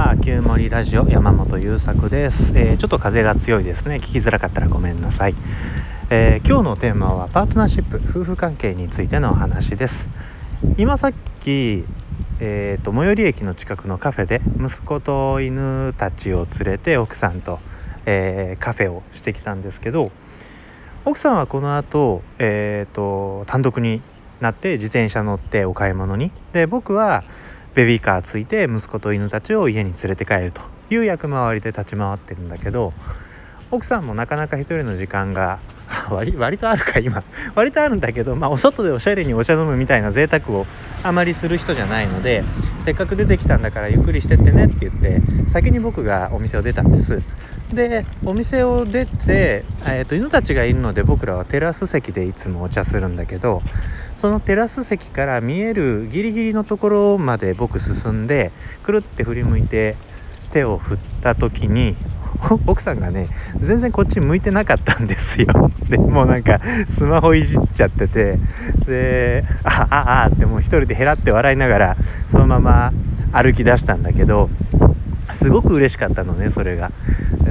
は旧森ラジオ山本優作です、えー、ちょっと風が強いですね。聞きづらかったらごめんなさい、えー、今日のテーマはパートナーシップ夫婦関係についてのお話です。今さっきえーと、最寄り駅の近くのカフェで息子と犬たちを連れて奥さんと、えー、カフェをしてきたんですけど奥さんはこの後、えーと単独になって自転車乗ってお買い物に。で僕はベビーカーついて息子と犬たちを家に連れて帰るという役回りで立ち回ってるんだけど奥さんもなかなか一人の時間が 割割とあるか今。割とあるんだけど、まあ、お外でおしゃれにお茶飲むみたいな贅沢をあまりする人じゃないのでせっかく出てきたんだからゆっくりしてってねって言って先に僕がお店を出たんです。でお店を出て、えーと、犬たちがいるので僕らはテラス席でいつもお茶するんだけどそのテラス席から見えるギリギリのところまで僕進んでくるって振り向いて手を振った時に 奥さんがね全然こっち向いてなかったんですよ。でもうなんかスマホいじっちゃってて。でああああってもう一人でへらって笑いながらそのまま歩き出したんだけどすごく嬉しかったのねそれが。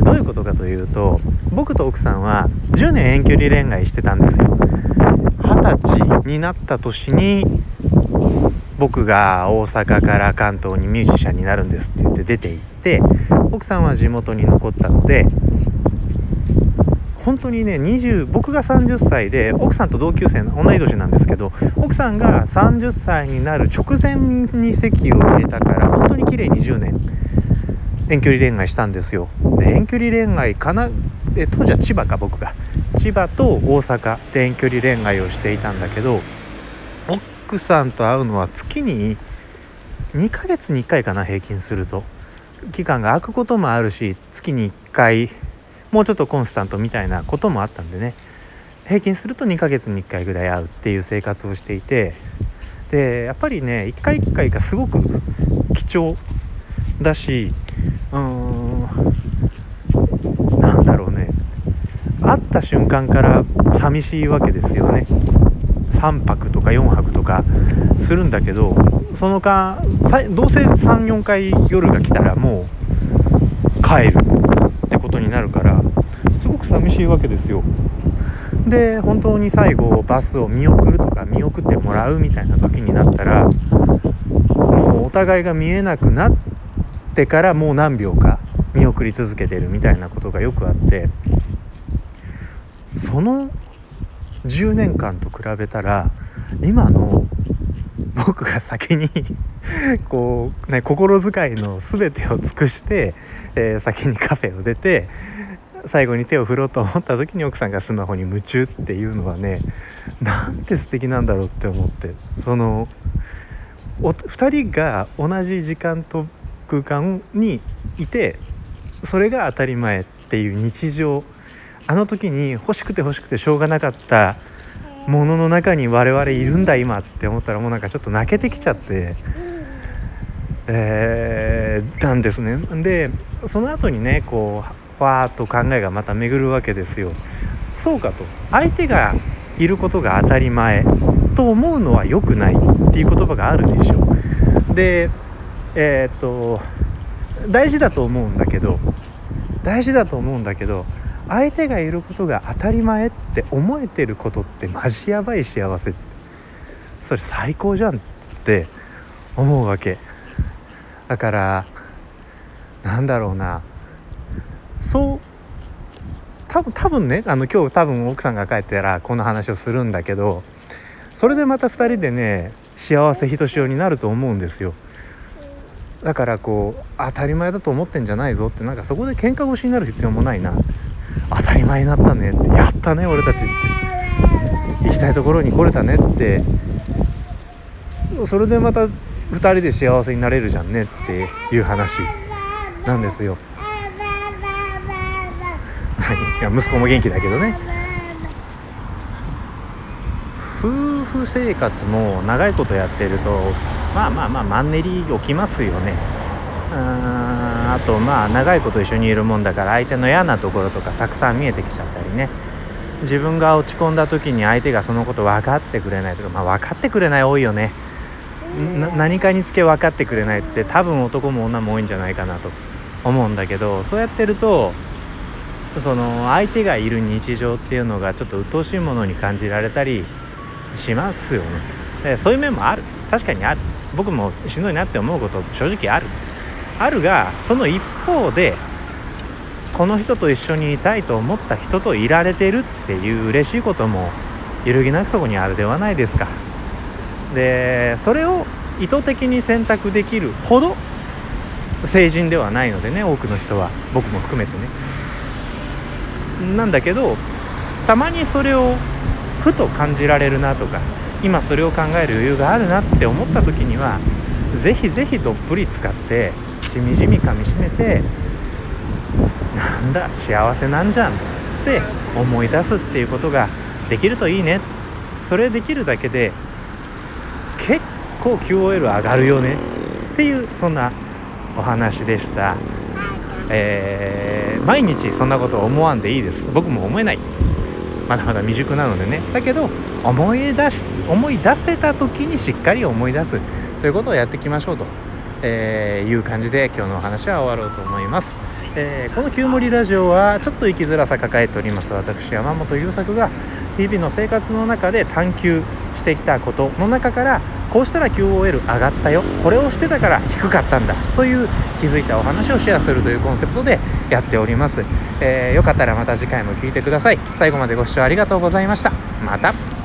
どういうことかというと僕と奥さんは10年遠距離恋愛してたんですよ。二十歳になった年に僕が大阪から関東にミュージシャンになるんですって言って出て行って奥さんは地元に残ったので本当にね20僕が30歳で奥さんと同級生同い年なんですけど奥さんが30歳になる直前に籍を入れたから本当に綺麗に10年遠距離恋愛したんですよ。で遠距離恋愛かな？で当時は千葉か僕が千葉と大阪で遠距離恋愛をしていたんだけど奥さんと会うのは月に2ヶ月に1回かな平均すると。期間が空くこともあるし月に1回もうちょっとコンスタントみたいなこともあったんでね。平均すると2ヶ月に1回ぐらい会うっていう生活をしていて。でやっぱりね1回1回がすごく貴重だしうーんなんだろうね。会った瞬間から寂しいわけですよね。3泊とか4泊とかするんだけどその間どうせ34回夜が来たらもう帰るってことになるからすごく寂しいわけですよ。で本当に最後バスを見送るとか見送ってもらうみたいな時になったらもうお互いが見えなくなってからもう何秒か見送り続けてるみたいなことがよくあってその10年間と比べたら今の僕が先に こうね心遣いの全てを尽くして、えー、先にカフェを出て最後に手を振ろうと思った時に奥さんがスマホに夢中っていうのはねなんて素敵なんだろうって思ってそのお2人が同じ時間と空間にいてそれが当たり前っていう日常あの時に欲しくて欲しくてしょうがなかったものの中に我々いるんだ今って思ったらもうなんかちょっと泣けてきちゃって、えー、なんですね。でその後にねこうふわーっと考えがまた巡るわけですよ。そうかと相手がいることが当たり前と思うのは良くないっていう言葉があるでしょ。でえー、っと大事だと思うんだけど大事だと思うんだけど相手がいることが当たり前って思えてることってマジやばい幸せ。それ最高じゃんって思うわけ。だからなんだろうな。そう多分多分ねあの今日多分奥さんが帰ったらこの話をするんだけどそれでまた2人でね幸せひとしおになると思うんですよ。だからこう当たり前だと思ってんじゃないぞってなんかそこで喧嘩腰になる必要もないな。当たり前になったねってやったね俺たちって行きたいところに来れたねってそれでまた2人で幸せになれるじゃんねっていう話なんですよ。い。や息子も元気だけどね。夫婦生活も長いことやってるとまあまあまあマンネリ起きますよね。あとまあ長いこと一緒にいるもんだから相手の嫌なところとかたくさん見えてきちゃったりね。自分が落ち込んだ時に相手がそのこと分かってくれないとかまあ分かってくれない多いよね。何かにつけ分かってくれないって多分男も女も多いんじゃないかなと思うんだけどそうやってるとその相手がいる日常っていうのがちょっと鬱陶しいものに感じられたりしますよね。でそういう面もある。確かにある。僕もしんどいなって思うこと正直あるあるがその一方でこの人と一緒にいたいと思った人といられてるっていう嬉しいことも揺るぎなくそこにあるではないですか。でそれを意図的に選択できるほど成人ではないのでね多くの人は。僕も含めてね。なんだけどたまにそれをふと感じられるなとか今それを考える余裕があるなって思った時には是非是非どっぷり使ってしみじみかみしめてなんだ幸せなんじゃんって思い出すっていうことができるといいね。それできるだけで結構 QOL 上がるよね。っていうそんなお話でした、えー、毎日そんなこと思わんでいいです。僕も思えない。まだまだ未熟なのでね。だけど思い出す思い出せた時にしっかり思い出すということをやっていきましょうと、えー、いう感じで今日のお話は終わろうと思います。えー、この「旧森ラジオ」はちょっと生きづらさ抱えております。私山本優作が日々の生活の中で探求してきたことの中からこうしたら QOL 上がったよ。これをしてたから低かったんだという気づいたお話をシェアするというコンセプトでやっております、えー、よかったらまた次回も聴いてください。最後までご視聴ありがとうございました。また。